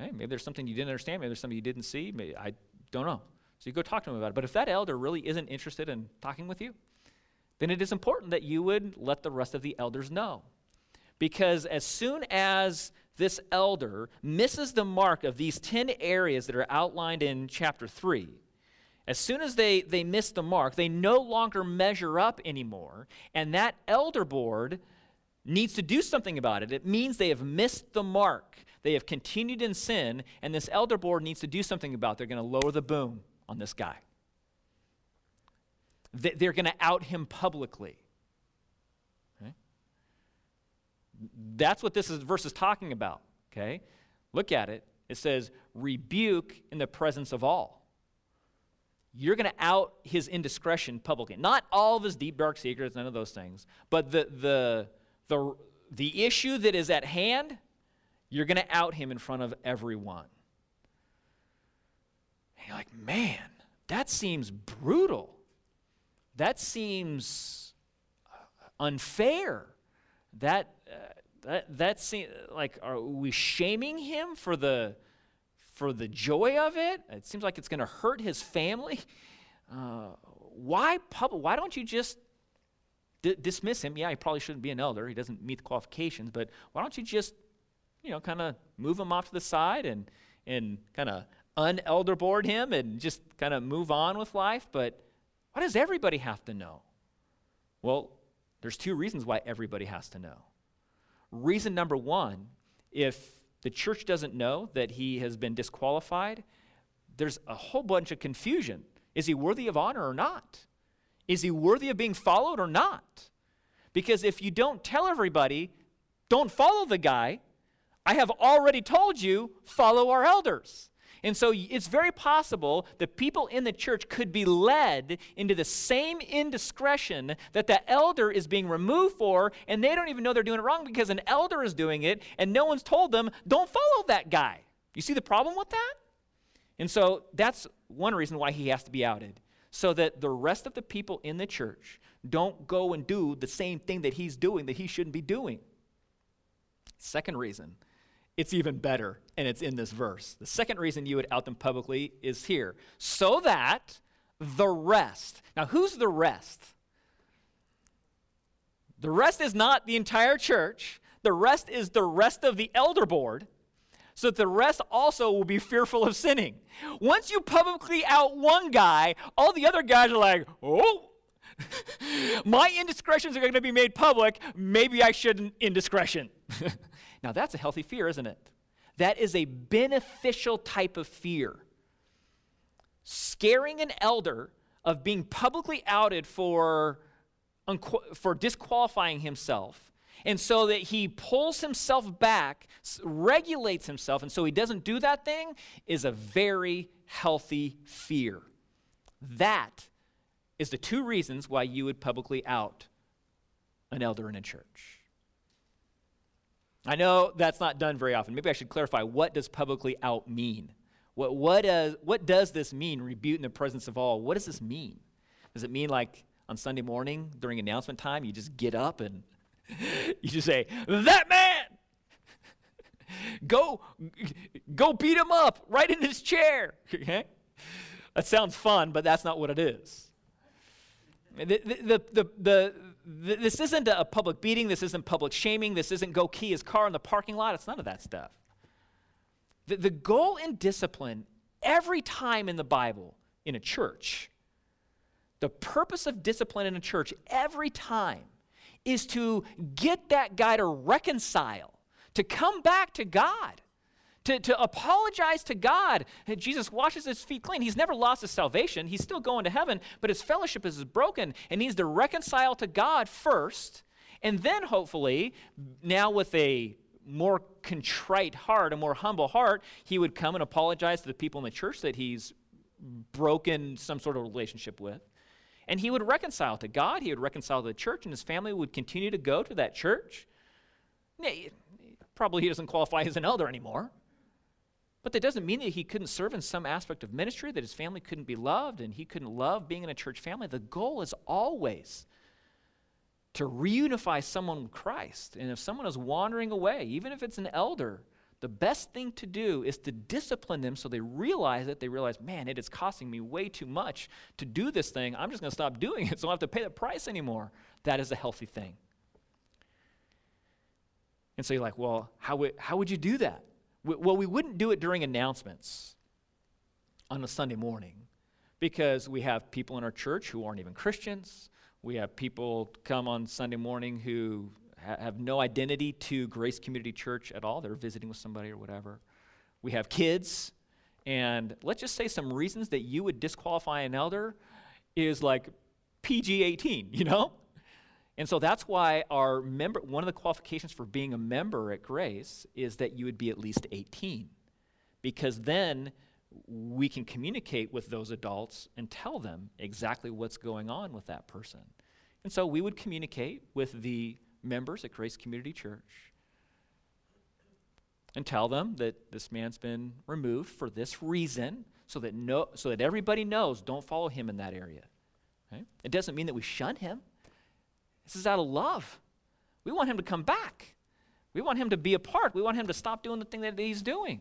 Maybe there's something you didn't understand. Maybe there's something you didn't see. Maybe, I don't know. So you go talk to him about it. But if that elder really isn't interested in talking with you, then it is important that you would let the rest of the elders know. Because as soon as this elder misses the mark of these 10 areas that are outlined in chapter 3, as soon as they, they miss the mark, they no longer measure up anymore. And that elder board needs to do something about it. It means they have missed the mark. They have continued in sin, and this elder board needs to do something about it. They're going to lower the boom on this guy. They're going to out him publicly. Okay? That's what this is, verse is talking about. Okay? Look at it. It says, rebuke in the presence of all you're going to out his indiscretion publicly. Not all of his deep, dark secrets, none of those things. But the, the, the, the issue that is at hand, you're going to out him in front of everyone. And you're like, man, that seems brutal. That seems unfair. That, uh, that, that seems like, are we shaming him for the for the joy of it. It seems like it's going to hurt his family. Uh, why, pub- why don't you just d- dismiss him? Yeah, he probably shouldn't be an elder. He doesn't meet the qualifications. But why don't you just, you know, kind of move him off to the side and, and kind of unelder board him and just kind of move on with life? But why does everybody have to know? Well, there's two reasons why everybody has to know. Reason number one, if the church doesn't know that he has been disqualified, there's a whole bunch of confusion. Is he worthy of honor or not? Is he worthy of being followed or not? Because if you don't tell everybody, don't follow the guy, I have already told you, follow our elders. And so it's very possible that people in the church could be led into the same indiscretion that the elder is being removed for, and they don't even know they're doing it wrong because an elder is doing it, and no one's told them, don't follow that guy. You see the problem with that? And so that's one reason why he has to be outed, so that the rest of the people in the church don't go and do the same thing that he's doing that he shouldn't be doing. Second reason it's even better, and it's in this verse. The second reason you would out them publicly is here so that the rest. Now, who's the rest? The rest is not the entire church, the rest is the rest of the elder board, so that the rest also will be fearful of sinning. Once you publicly out one guy, all the other guys are like, oh, my indiscretions are going to be made public. Maybe I shouldn't indiscretion. Now, that's a healthy fear, isn't it? That is a beneficial type of fear. Scaring an elder of being publicly outed for, for disqualifying himself, and so that he pulls himself back, regulates himself, and so he doesn't do that thing, is a very healthy fear. That is the two reasons why you would publicly out an elder in a church. I know that's not done very often. Maybe I should clarify what does publicly out mean? What, what, what does this mean, rebuke in the presence of all? What does this mean? Does it mean like on Sunday morning during announcement time, you just get up and you just say, That man! go, go beat him up right in his chair. Okay? That sounds fun, but that's not what it is. The, the, the, the, this isn't a public beating. This isn't public shaming. This isn't go key his car in the parking lot. It's none of that stuff. The, the goal in discipline, every time in the Bible, in a church, the purpose of discipline in a church, every time, is to get that guy to reconcile, to come back to God to, to apologize to God. Jesus washes his feet clean. He's never lost his salvation. He's still going to heaven, but his fellowship is broken and needs to reconcile to God first. And then, hopefully, now with a more contrite heart, a more humble heart, he would come and apologize to the people in the church that he's broken some sort of relationship with. And he would reconcile to God, he would reconcile to the church, and his family would continue to go to that church. Probably he doesn't qualify as an elder anymore. But that doesn't mean that he couldn't serve in some aspect of ministry, that his family couldn't be loved and he couldn't love being in a church family. The goal is always to reunify someone with Christ. And if someone is wandering away, even if it's an elder, the best thing to do is to discipline them so they realize it. They realize, man, it is costing me way too much to do this thing. I'm just going to stop doing it so I don't have to pay the price anymore. That is a healthy thing. And so you're like, well, how would, how would you do that? Well, we wouldn't do it during announcements on a Sunday morning because we have people in our church who aren't even Christians. We have people come on Sunday morning who have no identity to Grace Community Church at all. They're visiting with somebody or whatever. We have kids. And let's just say some reasons that you would disqualify an elder is like PG 18, you know? And so that's why our member, one of the qualifications for being a member at Grace is that you would be at least 18. Because then we can communicate with those adults and tell them exactly what's going on with that person. And so we would communicate with the members at Grace Community Church and tell them that this man's been removed for this reason so that, no, so that everybody knows don't follow him in that area. Okay? It doesn't mean that we shun him. This is out of love. We want him to come back. We want him to be a part. We want him to stop doing the thing that he's doing.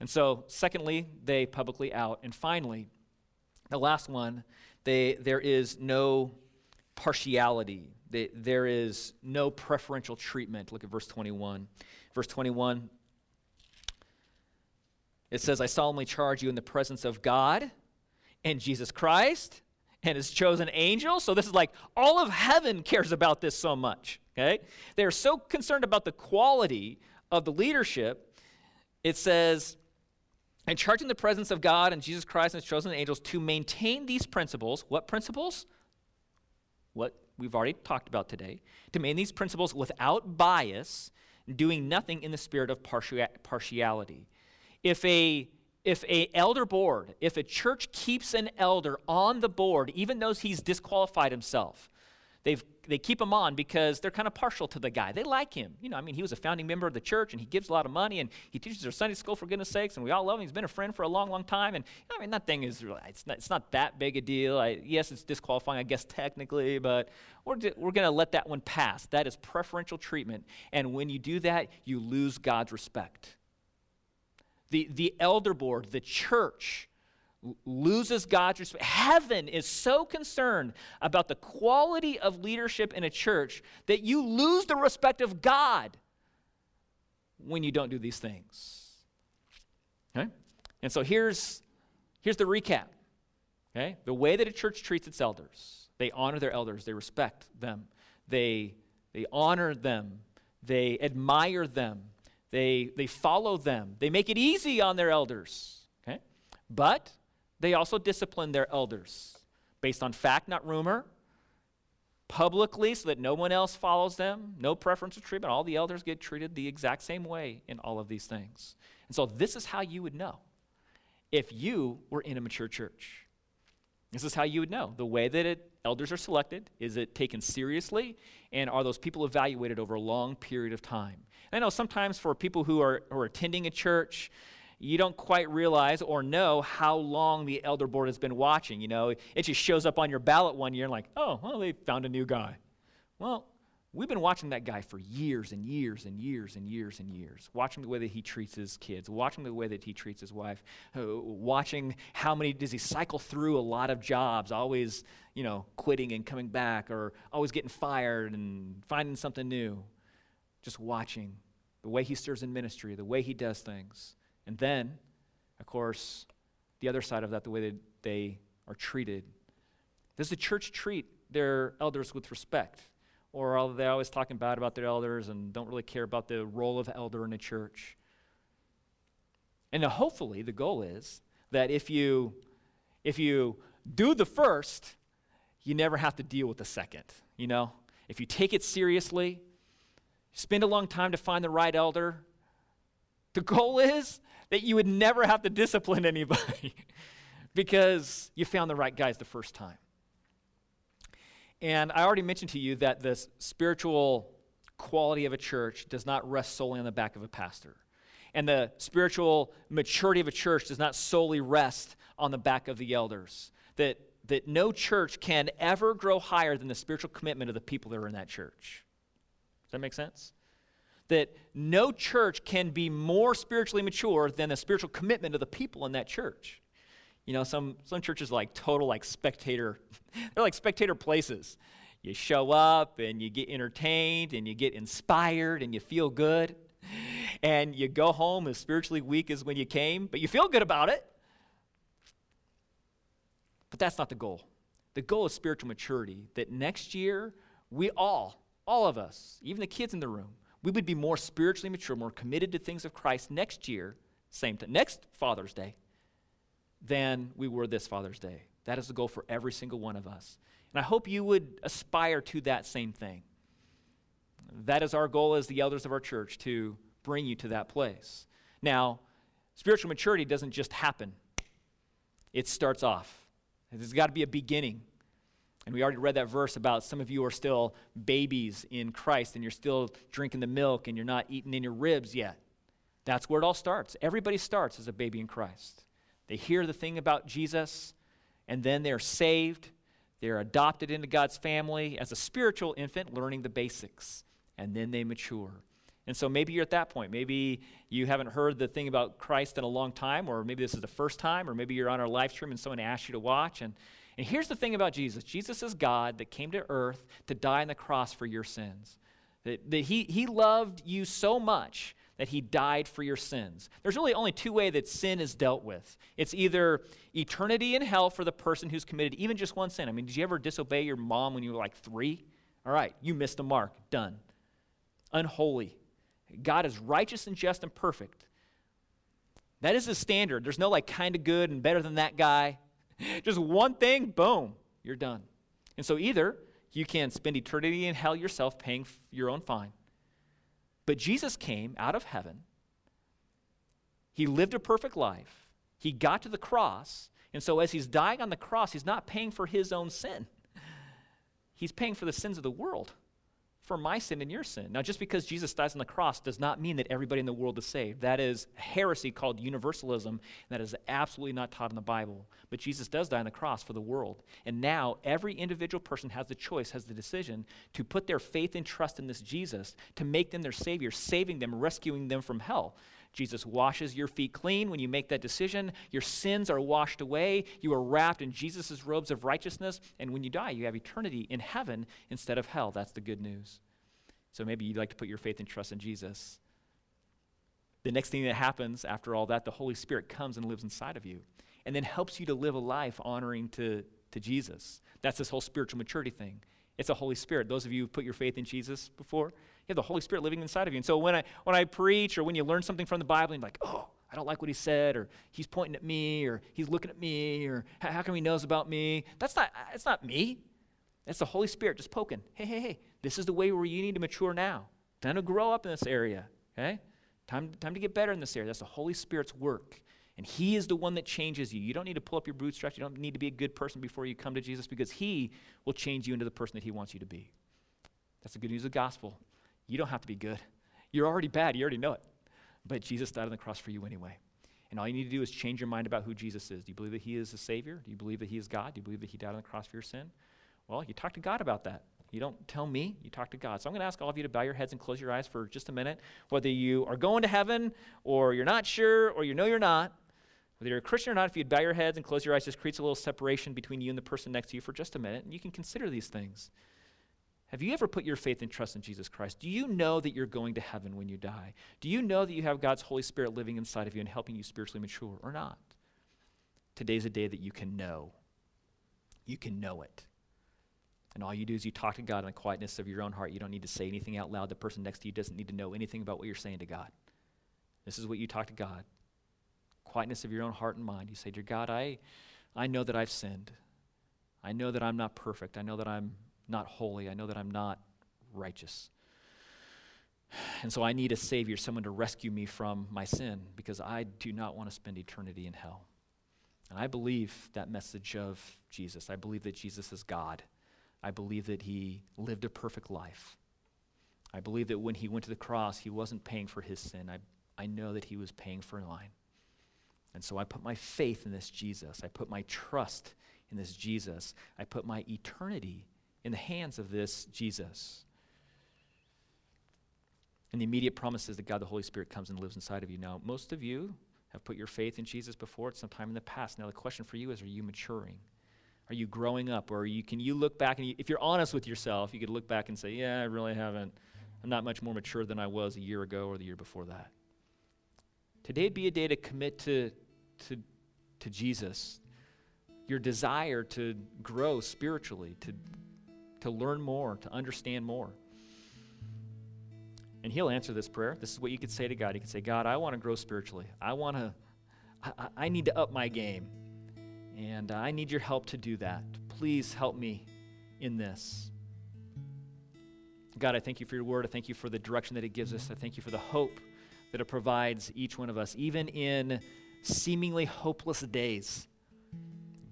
And so, secondly, they publicly out. And finally, the last one, they, there is no partiality. There is no preferential treatment. Look at verse 21. Verse 21, it says, I solemnly charge you in the presence of God and Jesus Christ and his chosen angels. So this is like all of heaven cares about this so much. Okay? They're so concerned about the quality of the leadership. It says, and charging the presence of God and Jesus Christ and his chosen angels to maintain these principles. What principles? What we've already talked about today, to maintain these principles without bias, doing nothing in the spirit of partiality. If a if a elder board, if a church keeps an elder on the board, even though he's disqualified himself, they've they keep him on because they're kind of partial to the guy. They like him. You know, I mean, he was a founding member of the church and he gives a lot of money and he teaches our Sunday school for goodness sakes and we all love him. He's been a friend for a long, long time. And I mean, that thing is really, it's not, it's not that big a deal. I, yes, it's disqualifying, I guess, technically, but we're, we're going to let that one pass. That is preferential treatment. And when you do that, you lose God's respect. The, the elder board, the church, loses God's respect. Heaven is so concerned about the quality of leadership in a church that you lose the respect of God when you don't do these things. Okay? And so here's, here's the recap. Okay? The way that a church treats its elders, they honor their elders, they respect them, they, they honor them, they admire them, they, they follow them, they make it easy on their elders. Okay? But they also discipline their elders based on fact, not rumor, publicly so that no one else follows them, no preference of treatment. All the elders get treated the exact same way in all of these things. And so this is how you would know if you were in a mature church. This is how you would know. The way that it, elders are selected, is it taken seriously, and are those people evaluated over a long period of time? And I know sometimes for people who are, who are attending a church, you don't quite realize or know how long the elder board has been watching. You know, it just shows up on your ballot one year and like, oh, well, they found a new guy. Well, we've been watching that guy for years and years and years and years and years, watching the way that he treats his kids, watching the way that he treats his wife, uh, watching how many does he cycle through a lot of jobs, always, you know, quitting and coming back, or always getting fired and finding something new. Just watching the way he serves in ministry, the way he does things. And then, of course, the other side of that, the way that they are treated. Does the church treat their elders with respect? Or are they always talking bad about their elders and don't really care about the role of elder in the church? And hopefully, the goal is that if you, if you do the first, you never have to deal with the second. You know, if you take it seriously, spend a long time to find the right elder, the goal is that you would never have to discipline anybody because you found the right guys the first time. And I already mentioned to you that the spiritual quality of a church does not rest solely on the back of a pastor. And the spiritual maturity of a church does not solely rest on the back of the elders. That, that no church can ever grow higher than the spiritual commitment of the people that are in that church. Does that make sense? That no church can be more spiritually mature than the spiritual commitment of the people in that church. You know, some, some churches are like total like spectator, they're like spectator places. You show up and you get entertained and you get inspired and you feel good. And you go home as spiritually weak as when you came, but you feel good about it. But that's not the goal. The goal is spiritual maturity, that next year we all, all of us, even the kids in the room, we would be more spiritually mature, more committed to things of Christ next year, same time, next Father's Day, than we were this Father's Day. That is the goal for every single one of us. And I hope you would aspire to that same thing. That is our goal as the elders of our church to bring you to that place. Now, spiritual maturity doesn't just happen, it starts off. There's got to be a beginning. And we already read that verse about some of you are still babies in Christ and you're still drinking the milk and you're not eating in your ribs yet. That's where it all starts. Everybody starts as a baby in Christ. They hear the thing about Jesus and then they're saved. They're adopted into God's family as a spiritual infant, learning the basics. And then they mature. And so maybe you're at that point. Maybe you haven't heard the thing about Christ in a long time, or maybe this is the first time, or maybe you're on our live stream and someone asked you to watch. And and here's the thing about Jesus Jesus is God that came to earth to die on the cross for your sins. That, that he, he loved you so much that he died for your sins. There's really only two ways that sin is dealt with it's either eternity in hell for the person who's committed even just one sin. I mean, did you ever disobey your mom when you were like three? All right, you missed the mark. Done. Unholy. God is righteous and just and perfect. That is the standard. There's no like kind of good and better than that guy. Just one thing, boom, you're done. And so either You can spend eternity in hell yourself paying your own fine. But Jesus came out of heaven. He lived a perfect life. He got to the cross. And so, as he's dying on the cross, he's not paying for his own sin, he's paying for the sins of the world for my sin and your sin. Now, just because Jesus dies on the cross does not mean that everybody in the world is saved. That is heresy called universalism. That is absolutely not taught in the Bible. But Jesus does die on the cross for the world. And now every individual person has the choice, has the decision to put their faith and trust in this Jesus to make them their Savior, saving them, rescuing them from hell. Jesus washes your feet clean when you make that decision. Your sins are washed away. You are wrapped in Jesus' robes of righteousness. And when you die, you have eternity in heaven instead of hell. That's the good news. So maybe you'd like to put your faith and trust in Jesus. The next thing that happens after all that, the Holy Spirit comes and lives inside of you and then helps you to live a life honoring to, to Jesus. That's this whole spiritual maturity thing. It's a Holy Spirit. Those of you who've put your faith in Jesus before, you have the Holy Spirit living inside of you. And so when I, when I preach or when you learn something from the Bible, you're like, oh, I don't like what he said, or he's pointing at me, or he's looking at me, or how come he knows about me? That's not, it's not me. That's the Holy Spirit just poking. Hey, hey, hey, this is the way where you need to mature now. Time to grow up in this area, okay? Time, time to get better in this area. That's the Holy Spirit's work. And He is the one that changes you. You don't need to pull up your bootstraps. You don't need to be a good person before you come to Jesus because He will change you into the person that He wants you to be. That's the good news of the gospel. You don't have to be good. You're already bad. You already know it. But Jesus died on the cross for you anyway. And all you need to do is change your mind about who Jesus is. Do you believe that He is the Savior? Do you believe that He is God? Do you believe that He died on the cross for your sin? Well, you talk to God about that. You don't tell me, you talk to God. So I'm going to ask all of you to bow your heads and close your eyes for just a minute. Whether you are going to heaven or you're not sure or you know you're not, whether you're a Christian or not, if you'd bow your heads and close your eyes, just creates a little separation between you and the person next to you for just a minute, and you can consider these things. Have you ever put your faith and trust in Jesus Christ? Do you know that you're going to heaven when you die? Do you know that you have God's Holy Spirit living inside of you and helping you spiritually mature or not? Today's a day that you can know. You can know it. And all you do is you talk to God in the quietness of your own heart. You don't need to say anything out loud. The person next to you doesn't need to know anything about what you're saying to God. This is what you talk to God. Quietness of your own heart and mind. You say, Dear God, I, I know that I've sinned. I know that I'm not perfect. I know that I'm not holy. I know that I'm not righteous. And so I need a Savior, someone to rescue me from my sin, because I do not want to spend eternity in hell. And I believe that message of Jesus. I believe that Jesus is God. I believe that he lived a perfect life. I believe that when he went to the cross, he wasn't paying for his sin. I, I know that he was paying for mine. And so I put my faith in this Jesus. I put my trust in this Jesus. I put my eternity in the hands of this Jesus. And the immediate promise is that God the Holy Spirit comes and lives inside of you. Now, most of you have put your faith in Jesus before at some time in the past. Now, the question for you is are you maturing? Are you growing up? Or you, can you look back and you, if you're honest with yourself, you could look back and say, yeah, I really haven't. I'm not much more mature than I was a year ago or the year before that. Today'd be a day to commit to, to, to Jesus, your desire to grow spiritually, to to learn more, to understand more. And He'll answer this prayer. This is what you could say to God. You could say, God, I want to grow spiritually. I want to, I, I need to up my game. And I need your help to do that. Please help me in this. God, I thank you for your word. I thank you for the direction that it gives us. I thank you for the hope that it provides each one of us, even in seemingly hopeless days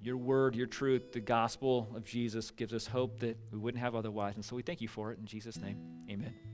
your word, your truth, the gospel of Jesus gives us hope that we wouldn't have otherwise. And so we thank you for it. In Jesus' name, amen.